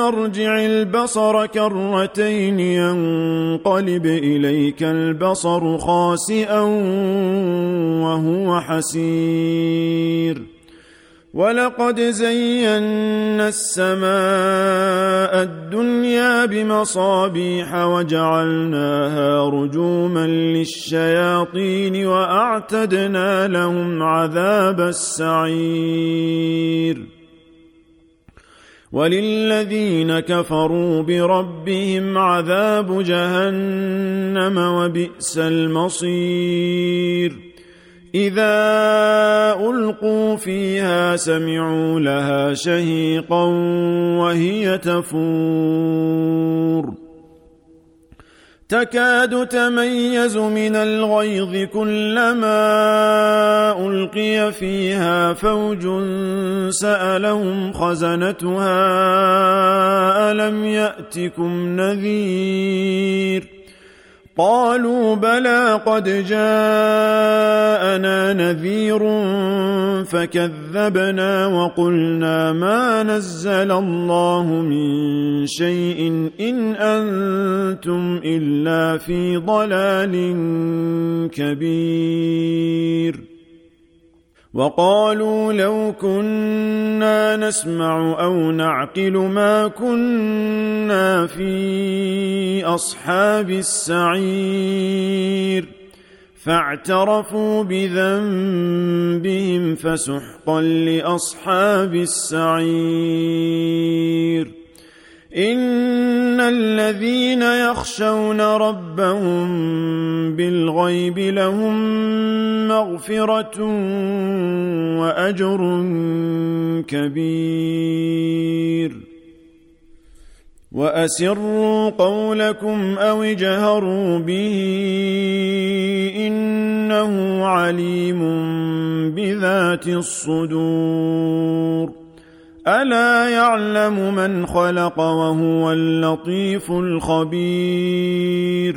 ارجع البصر كرتين ينقلب إليك البصر خاسئا وهو حسير. ولقد زينا السماء الدنيا بمصابيح وجعلناها رجوما للشياطين وأعتدنا لهم عذاب السعير. وللذين كفروا بربهم عذاب جهنم وبئس المصير. إذا ألقوا فيها سمعوا لها شهيقا وهي تفور. تكاد تميز من الغيظ كلما ألقي فيها فوج سألهم خزنتها ألم يأتكم نذير؟ قالوا بلى قد جاءنا نذير فكذبنا وقلنا ما نزل الله من شيء إن أنتم إلا في ضلال كبير. وقالوا لو كنا نسمع أو نعقل ما كنا في أصحاب السعير. فاعترفوا بذنبهم فسحقا لأصحاب السعير. إن الذين يخشون ربهم بالغيب لهم مغفرة وأجر كبير. وأسروا قولكم أو اجهروا به إنه عليم بذات الصدور. ألا يعلم من خلق وهو اللطيف الخبير.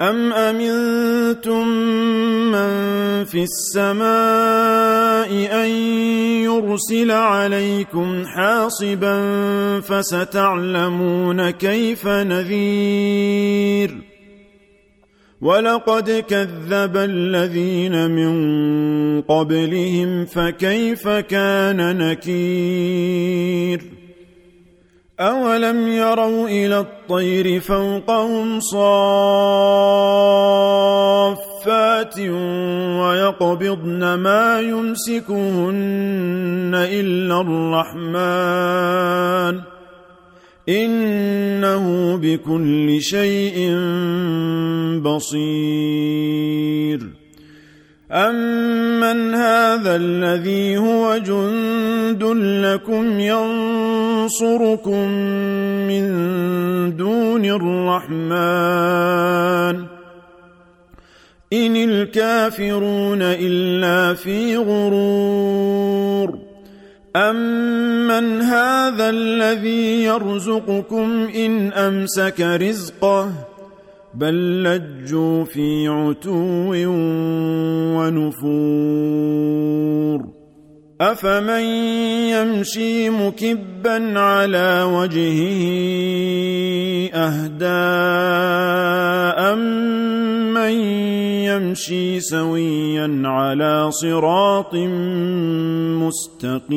أم أمنتم من في السماء أن يرسل عليكم حاصبا فستعلمون كيف نذير ولقد كذب الذين من قبلهم فكيف كان نكير اولم يروا إلى الطير فوقهم صافات ويقبضن ما يمسكهن الا الرحمن انه بكل شيء بصير امن هذا الذي هو جند لكم ينصركم من دون الرحمن ان الكافرون الا في غرور امن هذا الذي يرزقكم ان امسك رزقه بل لجوا في عتو ونفور. افمن يمشي مكبا على وجهه اهدى امن يمشي سويا على صراط مستقيم